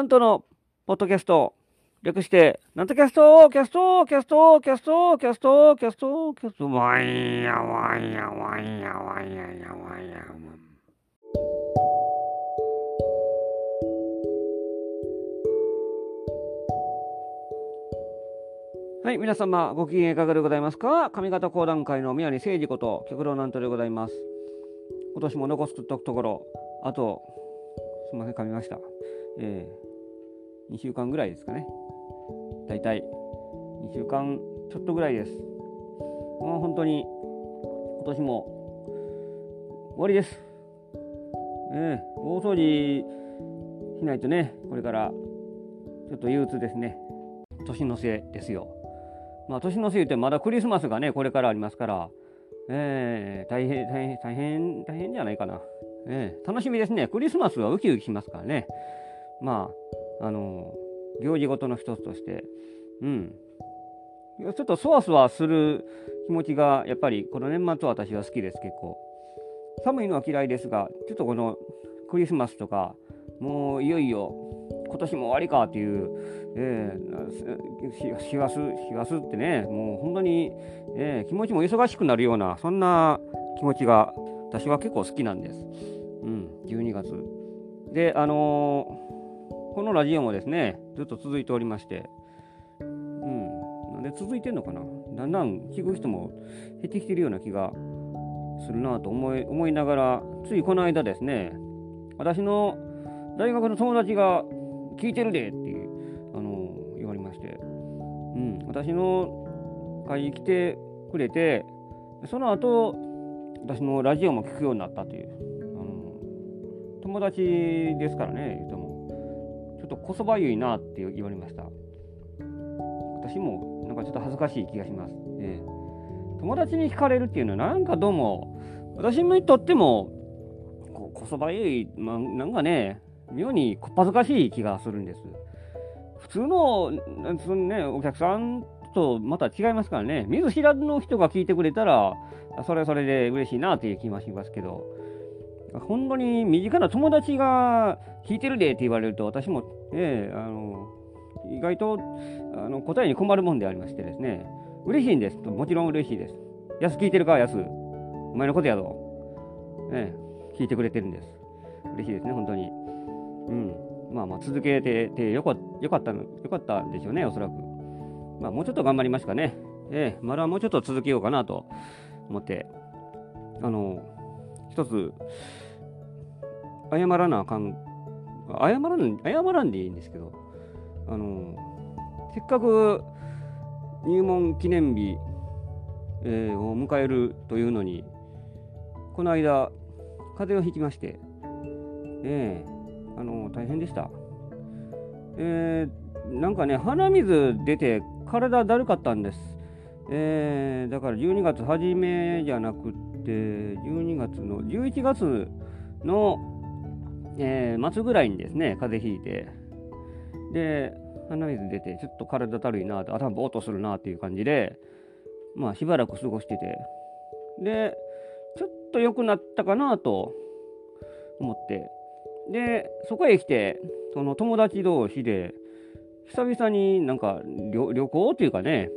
南斗のポッドキャスト、略して、なんとキャスト、キャスト、キャスト、キャスト、キャスト、キャスト、キャスト、ワイヤワイヤワイヤワイヤヤワイヤ。はい、皆様、ご機嫌いかがでございますか上方講談界の宮根誠二こと、極道南斗でございます。今年も残すところ、あと、すみません、噛みました。えー、2週間ぐらいですかね。だいたい2週間ちょっとぐらいです。もう本当に、今年も終わりです。えー、大掃除しないとね、これからちょっと憂鬱ですね。年のせいですよ。まあ、年のせいってまだクリスマスがね、これからありますから、えー、大変、大変、大変、大変じゃないかな。えー、楽しみですね。クリスマスはウキウキしますからね。まあ、あの、行事ごとの一つとして、うん。ちょっとそわそわする気持ちが、やっぱりこの年末は私は好きです、結構。寒いのは嫌いですが、ちょっとこのクリスマスとか、もういよいよ今年も終わりかっていう、えー、師走、師走ってね、もう本当に、えー、気持ちも忙しくなるような、そんな気持ちが私は結構好きなんです。うん、12月。で、あのー、このラジオもですね、ずっと続いておりまして、うん、なんで続いてんのかな？だんだん聞く人も減ってきてるような気がするなと思い思いながら、ついこの間ですね、私の大学の友達が聞いてるでっていう、あの、言われまして、うん、私の会に来てくれて、その後、私のラジオも聞くようになったという、あの、友達ですからね、言うても、ちょっとこそばゆいなって言われました。私もなんかちょっと恥ずかしい気がします。えー、友達に聞かれるっていうのは、なんかどうも、私にとっても、ここそばゆい、まあ、なんかね、妙にこっぱずかしい気がするんです。普通のその、ね、お客さんとまた違いますからね、見ず知らずの人が聞いてくれたら、それはそれで嬉しいなという気もしますけど、本当に身近な友達が聞いてるでって言われると、私も、ね、あの意外とあの答えに困るもんでありましてですね、嬉しいんです。もちろん嬉しいです。安聞いてるか、安。お前のことやぞ。ね、聞いてくれてるんです。嬉しいですね、本当に。うん。まあまあ続けててよかよかったの、よかったでしょうね、おそらく。まあもうちょっと頑張りますかね。ええ、まだもうちょっと続けようかなと思って、あの、一つ、謝らなあかん、謝らん、謝らんでいいんですけど、あの、せっかく入門記念日、えー、を迎えるというのに、この間、風邪をひきまして、ええあの大変でした。えー、なんかね、鼻水出て体だるかったんです。えー、だから12月初めじゃなくて、12月の、11月の、えー、末ぐらいにですね、風邪ひいて、で、鼻水出て、ちょっと体だるいなと、頭ぼーっとするなっていう感じで、まあ、しばらく過ごしてて、で、ちょっと良くなったかなと思って、で、そこへ来て、その友達同士で、久々になんか旅行っていうかね、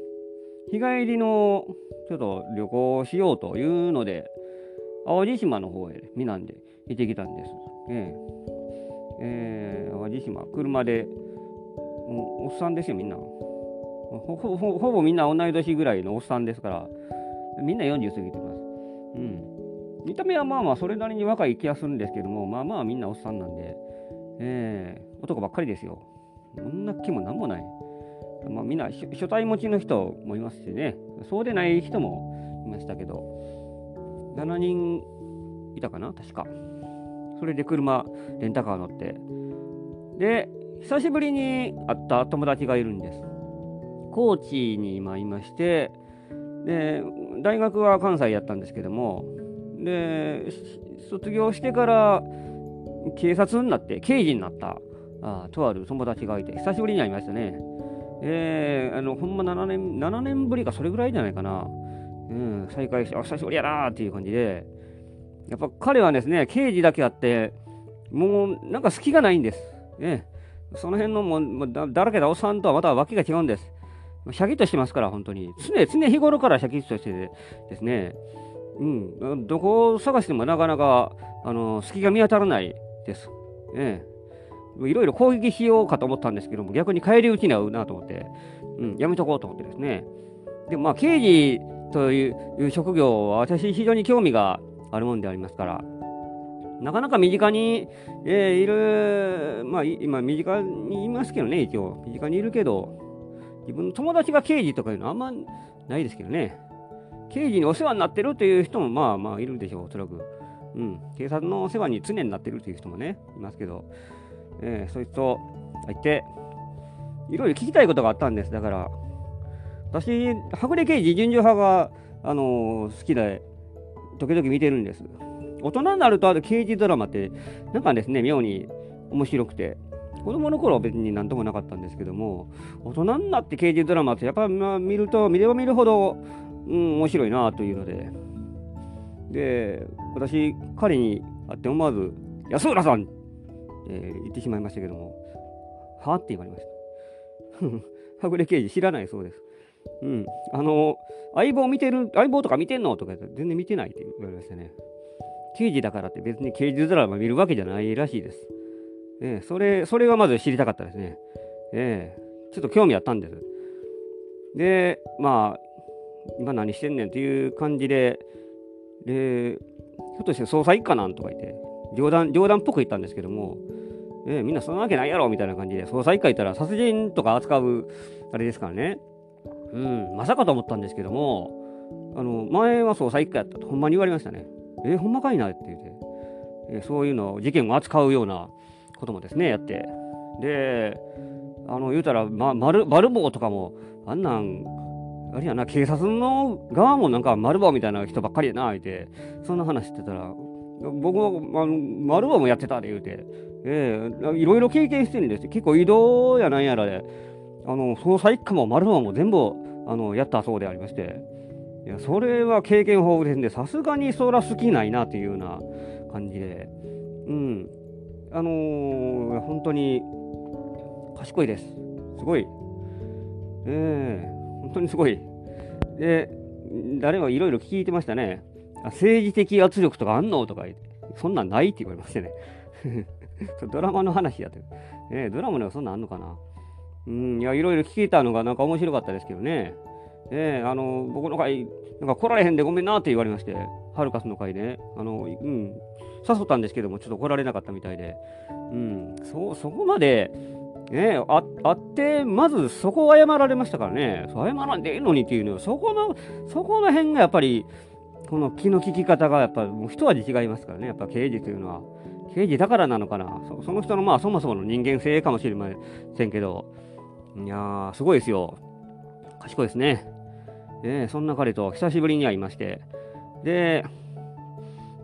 日帰りのちょっと旅行しようというので、淡路島の方へみなんで行ってきたんです。えええー、淡路島、車で、おっさんですよ、みんな。ほほほほぼみんな同い年ぐらいのおっさんですから、みんな40過ぎてます。うん。見た目はまあまあそれなりに若い気がするんですけども、まあまあみんなおっさんなんで、えー、男ばっかりですよ。女気もなんもない。まあみんな初対持ちの人もいますしね、そうでない人もいましたけど、7人いたかな、確か。それで車、レンタカー乗って。で、久しぶりに会った友達がいるんです。高知に今いまして、で、大学は関西やったんですけども、で、卒業してから警察になって、刑事になった、あとある友達がいて、久しぶりに会いましたね。えー、あの、ほんま7年、7年ぶりかそれぐらいじゃないかな。うん、再会して、あ、久しぶりやなーっていう感じで、やっぱ彼はですね、刑事だけあって、もうなんか隙がないんです。ね、その辺のもうだだらけたおっさんとはまた訳が違うんです。シャキッとしてますから、本当に。常、常日頃からシャキッとしてですね、うん、どこを探してもなかなか、あの、隙が見当たらないです。ええ。いろいろ攻撃しようかと思ったんですけども、逆に返り討ちに合うなと思って、うん、やめとこうと思ってですね。でもまあ、刑事という職業は私非常に興味があるもんでありますから、なかなか身近に、えー、いる、まあ、今、身近にいますけどね、一応。身近にいるけど、自分の友達が刑事とかいうのはあんまないですけどね。刑事にお世話になってるという人もまあまあいるでしょう、おそらく。うん。警察のお世話に常になってるという人もね、いますけど、えー、そいつと入って、いろいろ聞きたいことがあったんです。だから、私、はぐれ刑事、順序派が、あのー、好きで、時々見てるんです。大人になるとある刑事ドラマって、なんかですね、妙に面白くて、子供の頃は別になんともなかったんですけども、大人になって刑事ドラマってやっぱまあ見ると、見れば見るほど、うん、面白いなというので、で、私、彼に会って思わず、安浦さん、えー、言ってしまいましたけども、はって言われました。はぐれ刑事知らないそうです。うん。あの、相棒見てる、相棒とか見てんの？とか言って全然見てないって言われましたね。刑事だからって別に刑事ドラマ見るわけじゃないらしいです。えー、それ、それがまず知りたかったですね。えー、ちょっと興味あったんです。で、まあ、今何してんねんっていう感じで、で、ひょっとして捜査一課なんとか言って、冗談、冗談っぽく言ったんですけども、え、みんなそんなわけないやろみたいな感じで、捜査一課行ったら殺人とか扱う、あれですからね。うん、まさかと思ったんですけども、あの、前は捜査一課やったと、ほんまに言われましたね。えー、ほんまかいなって言って、えー、そういうの、事件を扱うようなこともですね、やって。で、あの、言うたら、ま、丸、丸棒とかも、あんなん、あれやな、警察の側もなんか丸棒みたいな人ばっかりやな、言うて、そんな話してたら、僕は、あの、丸棒もやってたで言うて、えー、いろいろ経験してるんですよ結構移動やなんやらで、あの、捜査一課も丸棒も全部、あの、やったそうでありまして、いや、それは経験豊富ですんで、さすがにそら好きないなというような感じで、うん。あのー、本当に賢いです。すごい。ええー、本当にすごい。で、誰もいろいろ聞いてましたね。政治的圧力とかあんの？とか、そんなんないって言われましてね。ドラマの話やって。えー、ドラマではそんなんあんのかな？うん、いや、いろいろ聞いたのがなんか面白かったですけどね。えー、あの、僕の会、なんか来られへんでごめんなって言われまして、ハルカスの会ね、あの、うん、誘ったんですけども、ちょっと来られなかったみたいで、うん、そ、そこまで、ねあ、あって、まずそこを謝られましたからね、謝らんでいいのにっていうのそこの、そこの辺がやっぱり、この気の利き方がやっぱもう一味違いますからね、やっぱ刑事というのは。刑事だからなのかな？その人のまあそもそもの人間性かもしれませんけど、いやー、すごいですよ。賢いですね。ねそんな彼と久しぶりに会いまして。で、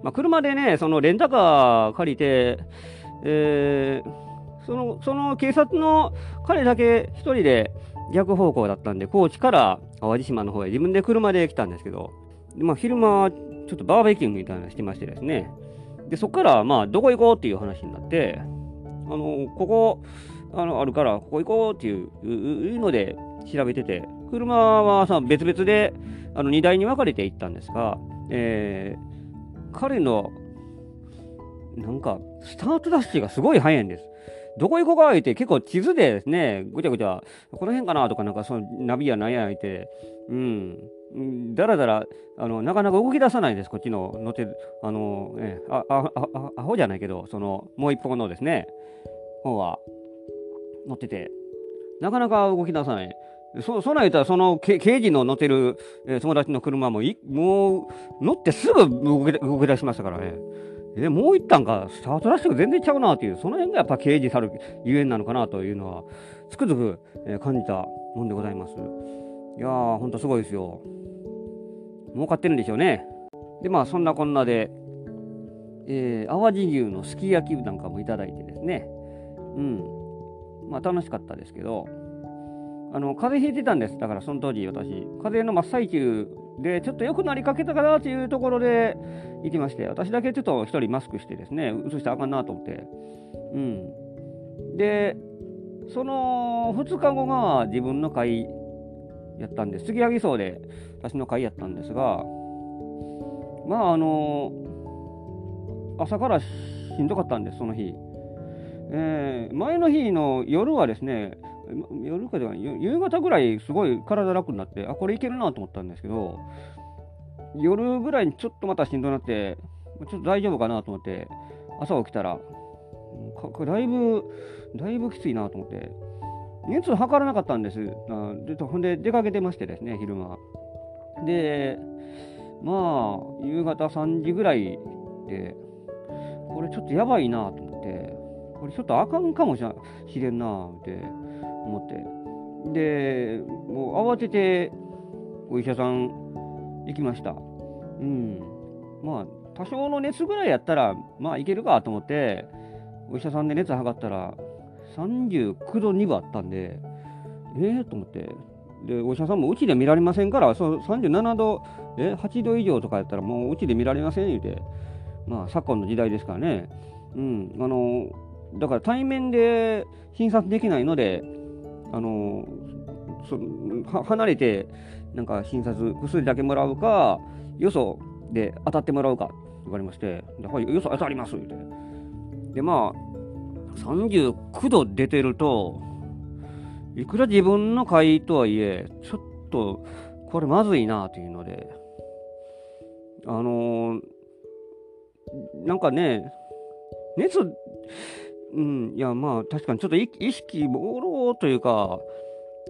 まあ、車でね、そのレンタカー借りて、えー、その、その警察の彼だけ一人で逆方向だったんで、高知から淡路島の方へ自分で車で来たんですけど、まあ、昼間、ちょっとバーベキューみたいなのしてましてですね、で、そこから、まあ、どこ行こうっていう話になって、あの、ここ、あの、あるから、ここ行こうっていうので調べてて、車はさ、別々で、あの、荷台に分かれて行ったんですが、えー、彼の、なんか、スタートダッシュがすごい速いんです。どこ行こうか言って、結構地図でですね、ぐちゃぐちゃ、この辺かなとか、なんかそのナビやなんや言って、うん、だらだら、あの、なかなか動き出さないです、こっちの乗ってる、あの、えあ、あ、あ、アホじゃないけど、その、もう一方のですね、方は、乗ってて、なかなか動き出さない。そ、そない言ったら、その、刑事の乗ってる、えー、友達の車もい、もう、乗ってすぐ動き動き出しましたからね。で、もう一旦か、スタートラッシュが全然ちゃうなっていう、その辺がやっぱ刑事たるゆえんなのかなというのは、つくづく、えー、感じたもんでございます。いやー、ほんとすごいですよ。儲かってるんでしょうね。で、まあ、そんなこんなで、えー、淡路牛のすき焼きなんかもいただいてですね。うん。まあ、楽しかったですけど、あの風邪ひいてたんです。だからその当時私、風邪の真っ最中で、ちょっと良くなりかけたかなというところで行きまして、私だけちょっと一人マスクしてですね、移したらあかんなと思って。うん。で、その2日後が自分の会やったんです。杉柳荘で私の会やったんですが、まああの朝からしんどかったんです、その日。えー、前の日の夜はですね、夜かでは夕方ぐらいすごい体楽になって、あ、これいけるなと思ったんですけど、夜ぐらいにちょっとまたしんどくなって、ちょっと大丈夫かなと思って、朝起きたら、だいぶ、だいぶきついなと思って、熱測らなかったんです。あでほんで出かけてましてですね、昼間。で、まあ、夕方3時ぐらいで、これちょっとやばいなと思って、これちょっとあかんかもしれんなって思って、で、もう慌ててお医者さん行きました。うん。まあ、多少の熱ぐらいやったら、まあいけるかと思って、お医者さんで熱測ったら、39度2分あったんで、ええー、と思って、で、お医者さんもうちで見られませんから、そ37度、え、8度以上とかやったらもううちで見られません言うて、まあ昨今の時代ですからね、うん、あの、だから対面で診察できないので、あの、そ離れて、なんか診察、薬だけもらうか、よそで当たってもらうか言われまして、はい、よそ当たります言うて。で、まあ、39度出てると、いくら自分の会とはいえ、ちょっとこれまずいなというので、あのー、なんかね、熱、うん、いやまあ確かにちょっと意識朦朧というか、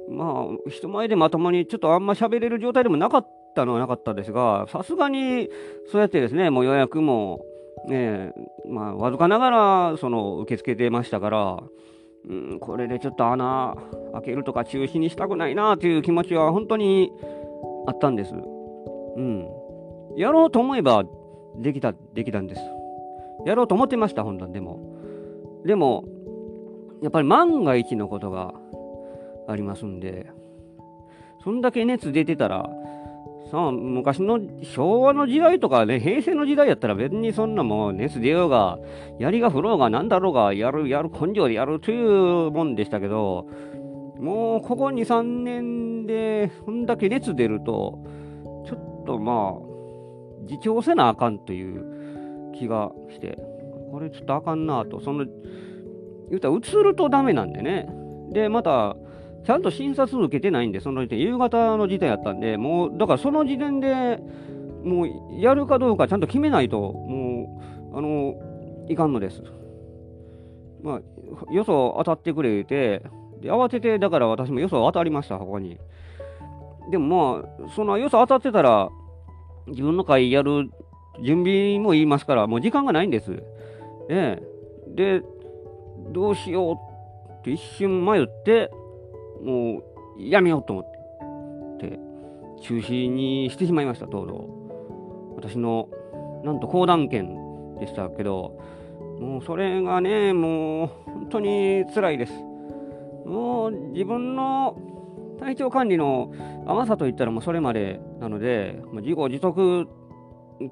まあ人前でまともにちょっとあんま喋れる状態でもなかったのはなかったですが、さすがにそうやってですね、もう予約も、ねまあ、わずかながらその受け付けてましたから、うん、これでちょっと穴開けるとか中止にしたくないなという気持ちは本当にあったんです。うん。やろうと思えばできた、できたんです。やろうと思ってました、本当にでも。でも、やっぱり万が一のことがありますんで、そんだけ熱出てたら、さあ、昔の昭和の時代とかね、平成の時代やったら別にそんなもう熱出ようが、槍が降ろうが何だろうが、やる、やる、根性でやるというもんでしたけど、もうここ2、3年で、そんだけ熱出ると、ちょっとまあ、自重せなあかんという気がして、これちょっとあかんなと、その、言うたら映るとダメなんでね。で、また、ちゃんと診察受けてないんで、その時点、夕方の時点やったんで、もう、だからその時点でもうやるかどうかちゃんと決めないと、もう、あの、いかんのです。まあ、よそ当たってくれて、で慌てて、だから私もよそ当たりました、ここに。でもまあ、そのよそ当たってたら、自分の会やる準備も言いますから、もう時間がないんです。ええ。で、どうしようって一瞬迷って、もうやめようと思って、中止にしてしまいました、とうとう。私の、なんと講談券でしたけど、もうそれがね、もう本当に辛いです。もう自分の体調管理の甘さといったらもうそれまでなので、自業自得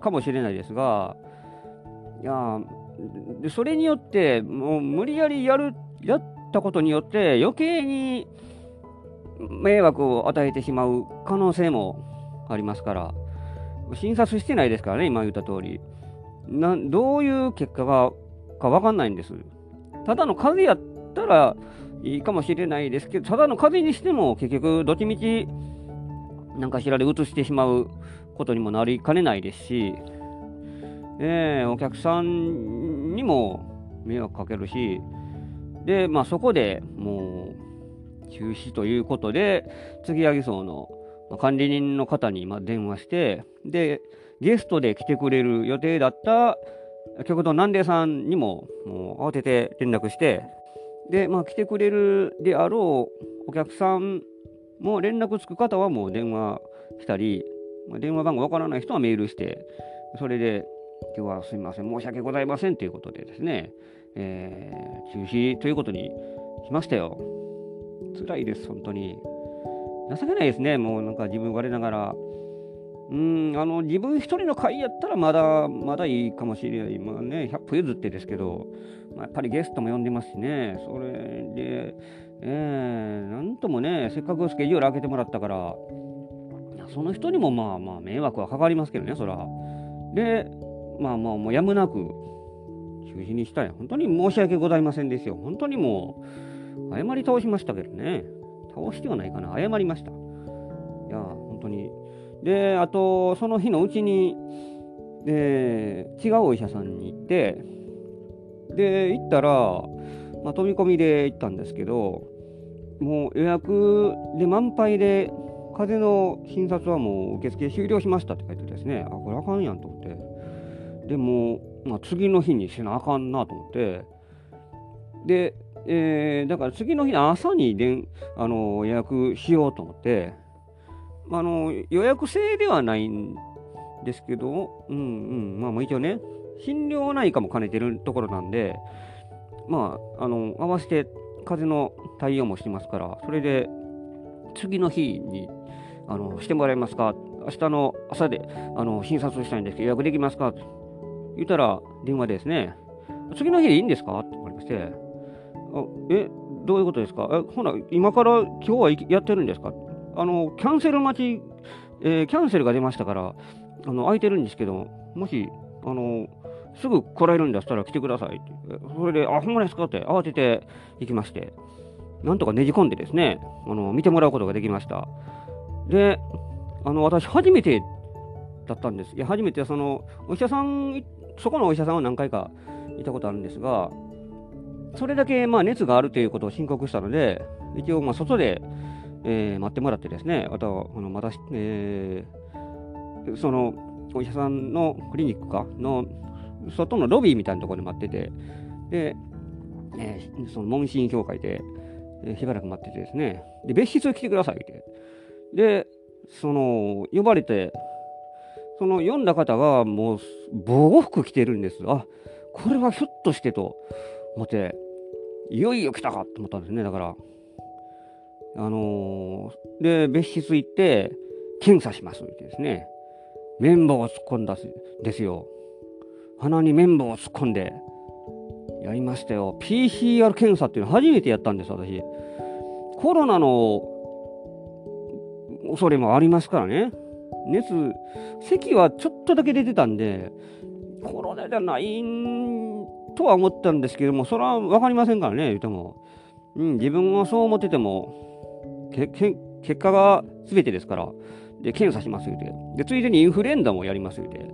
かもしれないですが、いやそれによって、もう無理やりやる、やったことによって余計に迷惑を与えてしまう可能性もありますから、診察してないですからね、今言った通り。などういう結果がか分かんないんです。ただの風邪やったらいいかもしれないですけど、ただの風邪にしても結局、どっちみち何かしらで移してしまうことにもなりかねないですし、えー、お客さんにも迷惑かけるし、で、まあそこでもう、中止ということで、杉柳荘の管理人の方に電話して、で、ゲストで来てくれる予定だった極道南出さんにももう慌てて連絡して、で、まあ来てくれるであろうお客さんも連絡つく方はもう電話したり、ま、電話番号わからない人はメールして、それで、今日はすみません、申し訳ございませんということでですね、えー、中止ということにしましたよ。辛いです、本当に。情けないですね、もうなんか自分我ながら。うん、あの、自分一人の会やったらまだ、まだいいかもしれない。まあね、100歩譲ってですけど、まあ、やっぱりゲストも呼んでますしね、それで、えー、なんともね、せっかくスケジュール開けてもらったから、その人にもまあまあ迷惑はかかりますけどね、そら。で、まあまあもうやむなく中止にしたい。本当に申し訳ございませんですよ。本当にもう、謝り倒しましたけどね。倒してはないかな。謝りました。いや、本当に。で、あと、その日のうちに、で、違うお医者さんに行って、で、行ったら、まあ、飛び込みで行ったんですけど、もう予約で満杯で、風邪の診察はもう受付終了しましたって書いてですね、あ、これあかんやんと思って。でも、まあ、次の日にせなあかんなと思って、で、えー、だから次の日の朝にでんあの予約しようと思って、あの予約制ではないんですけど、うんうん、まあ、もう一応ね、心療内科も兼ねてるところなんで、まあ、あの、合わせて風邪の対応もしてますから、それで、次の日に、あの、してもらえますか？明日の朝で、あの、診察したいんですけど、予約できますか？と言ったら、電話でですね、次の日でいいんですか？って言われまして、あえ、どういうことですか？え、ほな、今から今日はやってるんですか？あの、キャンセル待ち、えー、キャンセルが出ましたから、あの、空いてるんですけど、もし、あの、すぐ来られるんだったら来てくださいって。それで、あ、ほんまですか？って慌てて行きまして、なんとかねじ込んでですね、あの、見てもらうことができました。で、あの、私初めてだったんです。いや、初めてその、お医者さん、そこのお医者さんは何回かいたことあるんですが、それだけまあ熱があるということを申告したので、一応まあ外で、えー、待ってもらってですね、あとはあのまた、えー、そのお医者さんのクリニックかの外のロビーみたいなところで待ってて、で、えー、その問診評会で、えー、しばらく待っててですね、で、別室来てくださいって。で、その、呼ばれて、その読んだ方がもう防護服着てるんです。あ、これはひょっとしてと思って、いよいよ来たかと思ったんですね。だから、あのー、で、別室行って、検査しますってですね、綿棒を突っ込んだですよ。鼻に綿棒を突っ込んで、やりましたよ。PCR 検査っていうの初めてやったんです、私。コロナの恐れもありますからね。熱、咳はちょっとだけ出てたんで、コロナじゃないんとは思ったんですけども、それは分かりませんからね、言うても。うん、自分はそう思ってても、結果が全てですから、で、検査します言うて。で、ついでにインフルエンザもやります言うて。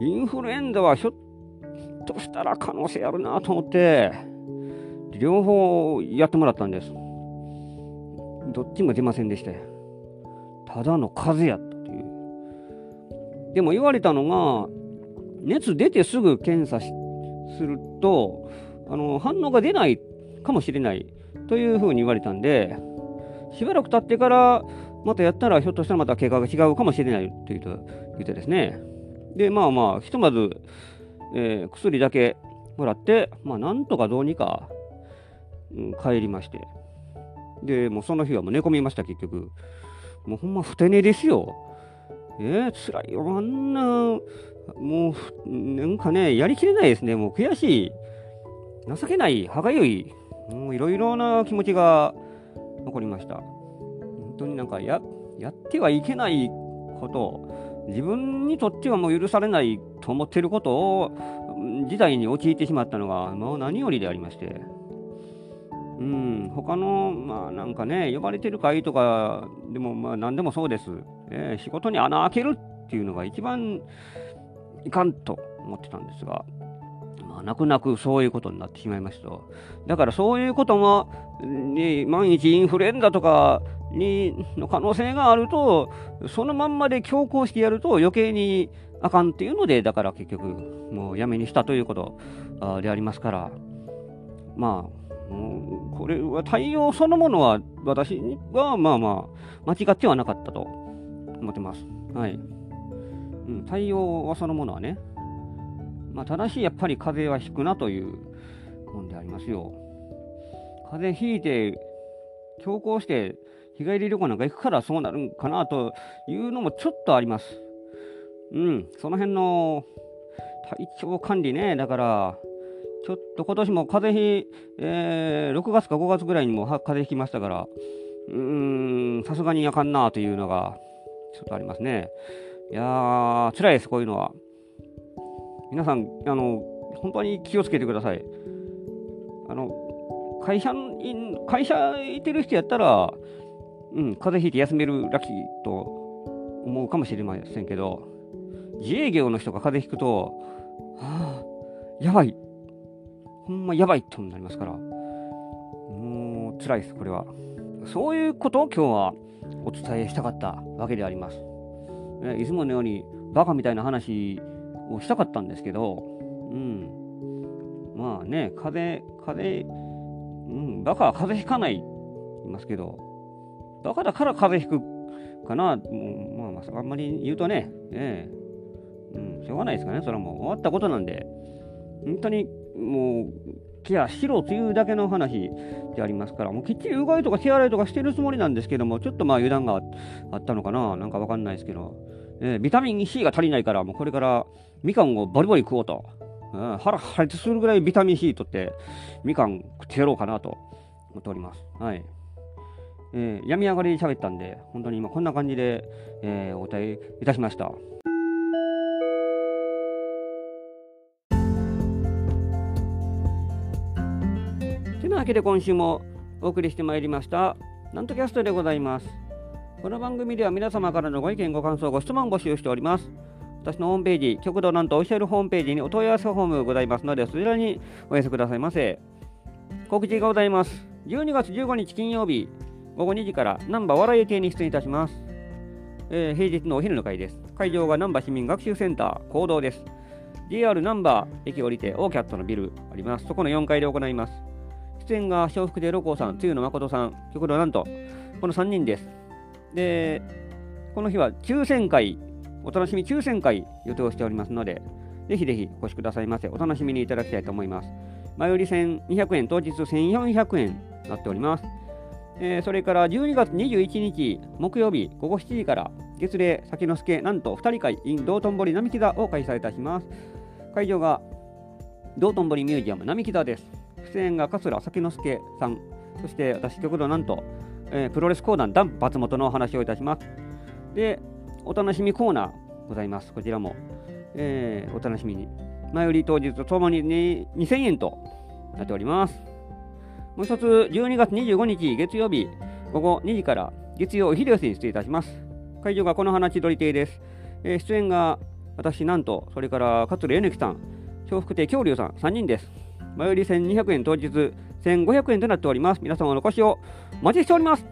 インフルエンザはひょっとしたら可能性あるなと思って、両方やってもらったんです。どっちも出ませんでしたただの風邪やったという。でも言われたのが、熱出てすぐ検査してすると、あの、反応が出ないかもしれないというふうに言われたんで、しばらく経ってからまたやったらひょっとしたらまた経過が違うかもしれないと言ってですね。で、まあまあ、ひとまず、えー、薬だけもらって、まあ、なんとかどうにか、うん、帰りまして。で、もうその日はもう寝込みました、結局。もうほんまふて寝ですよ。えー、辛いよ。あんな、もう、なんかね、やりきれないですね。もう悔しい。情けない、歯がゆい。もういろいろな気持ちが残りました。本当になんかや、やってはいけないこと、自分にとってはもう許されないと思ってることを、事態に陥ってしまったのが、もう何よりでありまして。うん、他の、まあなんかね、呼ばれてる会とかでも、まあ何でもそうです。えー、仕事に穴開けるっていうのが一番いかんと思ってたんですが、まあ泣く泣くそういうことになってしまいました。だからそういうことも、ね、万一インフルエンザとかにの可能性があると、そのまんまで強行してやると余計にあかんっていうので、だから結局、もうやめにしたということでありますから、まあ、これは対応そのものは私はまあまあ間違ってはなかったと思ってます。はい。うん、対応はそのものはね。まあ、ただしやっぱり風邪はひくなというもんでありますよ。風邪ひいて強行して日帰り旅行なんか行くからそうなるんかなというのもちょっとあります。うん、その辺の体調管理ね、だからちょっと今年も風邪ひ、えー、6月か5月ぐらいにも風邪ひきましたから、うーん、さすがにあかんなというのが、ちょっとありますね。いやー、辛いです、こういうのは。皆さん、あの、本当に気をつけてください。あの、会社に、会社行ってる人やったら、うん、風邪ひいて休めるラッキーと思うかもしれませんけど、自営業の人が風邪ひくと、はあ、やばい。ほんまやばいってなりますから、もう辛いです、これは。そういうことを今日はお伝えしたかったわけであります。えいつものようにバカみたいな話をしたかったんですけど、うん。まあね、風邪、風邪、うん、バカは風邪ひかないいますけど、バカだから風邪ひくかな、もうまあ、まあ、あんまり言うとね、ええ。うん、しょうがないですかね、それはもう。終わったことなんで、本当にもう、ケアしろというだけの話でありますから、もうきっちりうがいとか手洗いとかしてるつもりなんですけども、ちょっとまあ油断があったのかな、なんかわかんないですけど、えー、ビタミン C が足りないから、もうこれからみかんをバリバリ食おうと。うん、腹破裂するぐらいビタミン C とって、みかん食ってやろうかなと思っております。はい。えー、病み上がりに喋ったんで、本当に今こんな感じで、えー、お答えいたしました。わけで今週もお送りしてまいりました、なんとキャストでございます。この番組では皆様からのご意見、ご感想、ご質問を募集しております。私のホームページ、極道なんとオフィシャルホームページにお問い合わせフォームございますので、そちらにお寄せくださいませ。告知がございます。12月15日金曜日、午後2時からナンバ笑い亭に出演いたします。えー、平日のお昼の会です。会場がナンバ市民学習センター、行動です。JR ナンバー駅降りてオーキャットのビルあります。そこの4階で行います。出演が笑福亭六甲さん、つゆの誠さん、極道なんと、この3人です。で、この日は抽選会、お楽しみ抽選会予定しておりますので、ぜひぜひお越しくださいませ。お楽しみにいただきたいと思います。前売り1200円、当日1400円になっております。えー、それから12月21日木曜日午後7時から月齢先之助なんと2人会 in 道頓堀並木座を開催いたします。会場が道頓堀ミュージアム並木座です。出演が桂先之助さん、そして私極度なんとえー、プロレス講談ダンプ松本のお話をいたします。で、お楽しみコーナーございます。こちらも、えー、お楽しみに。前売り当日ともに、ね、2000円となっております。もう一つ、12月25日月曜日午後2時から月曜お昼寄せに出演いたします。会場がこの花千鳥亭です。えー、出演が私、なんと、それから桂米木さん、笑福亭恐竜さん3人です。前売り1200円当日1500円となっております。皆様のお越しをお待ちしております。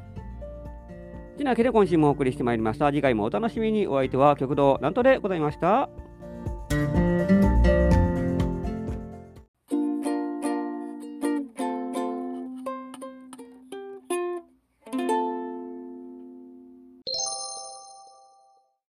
てなわけで今週もお送りしてまいりました。次回もお楽しみに。お相手は極道なんとでございました。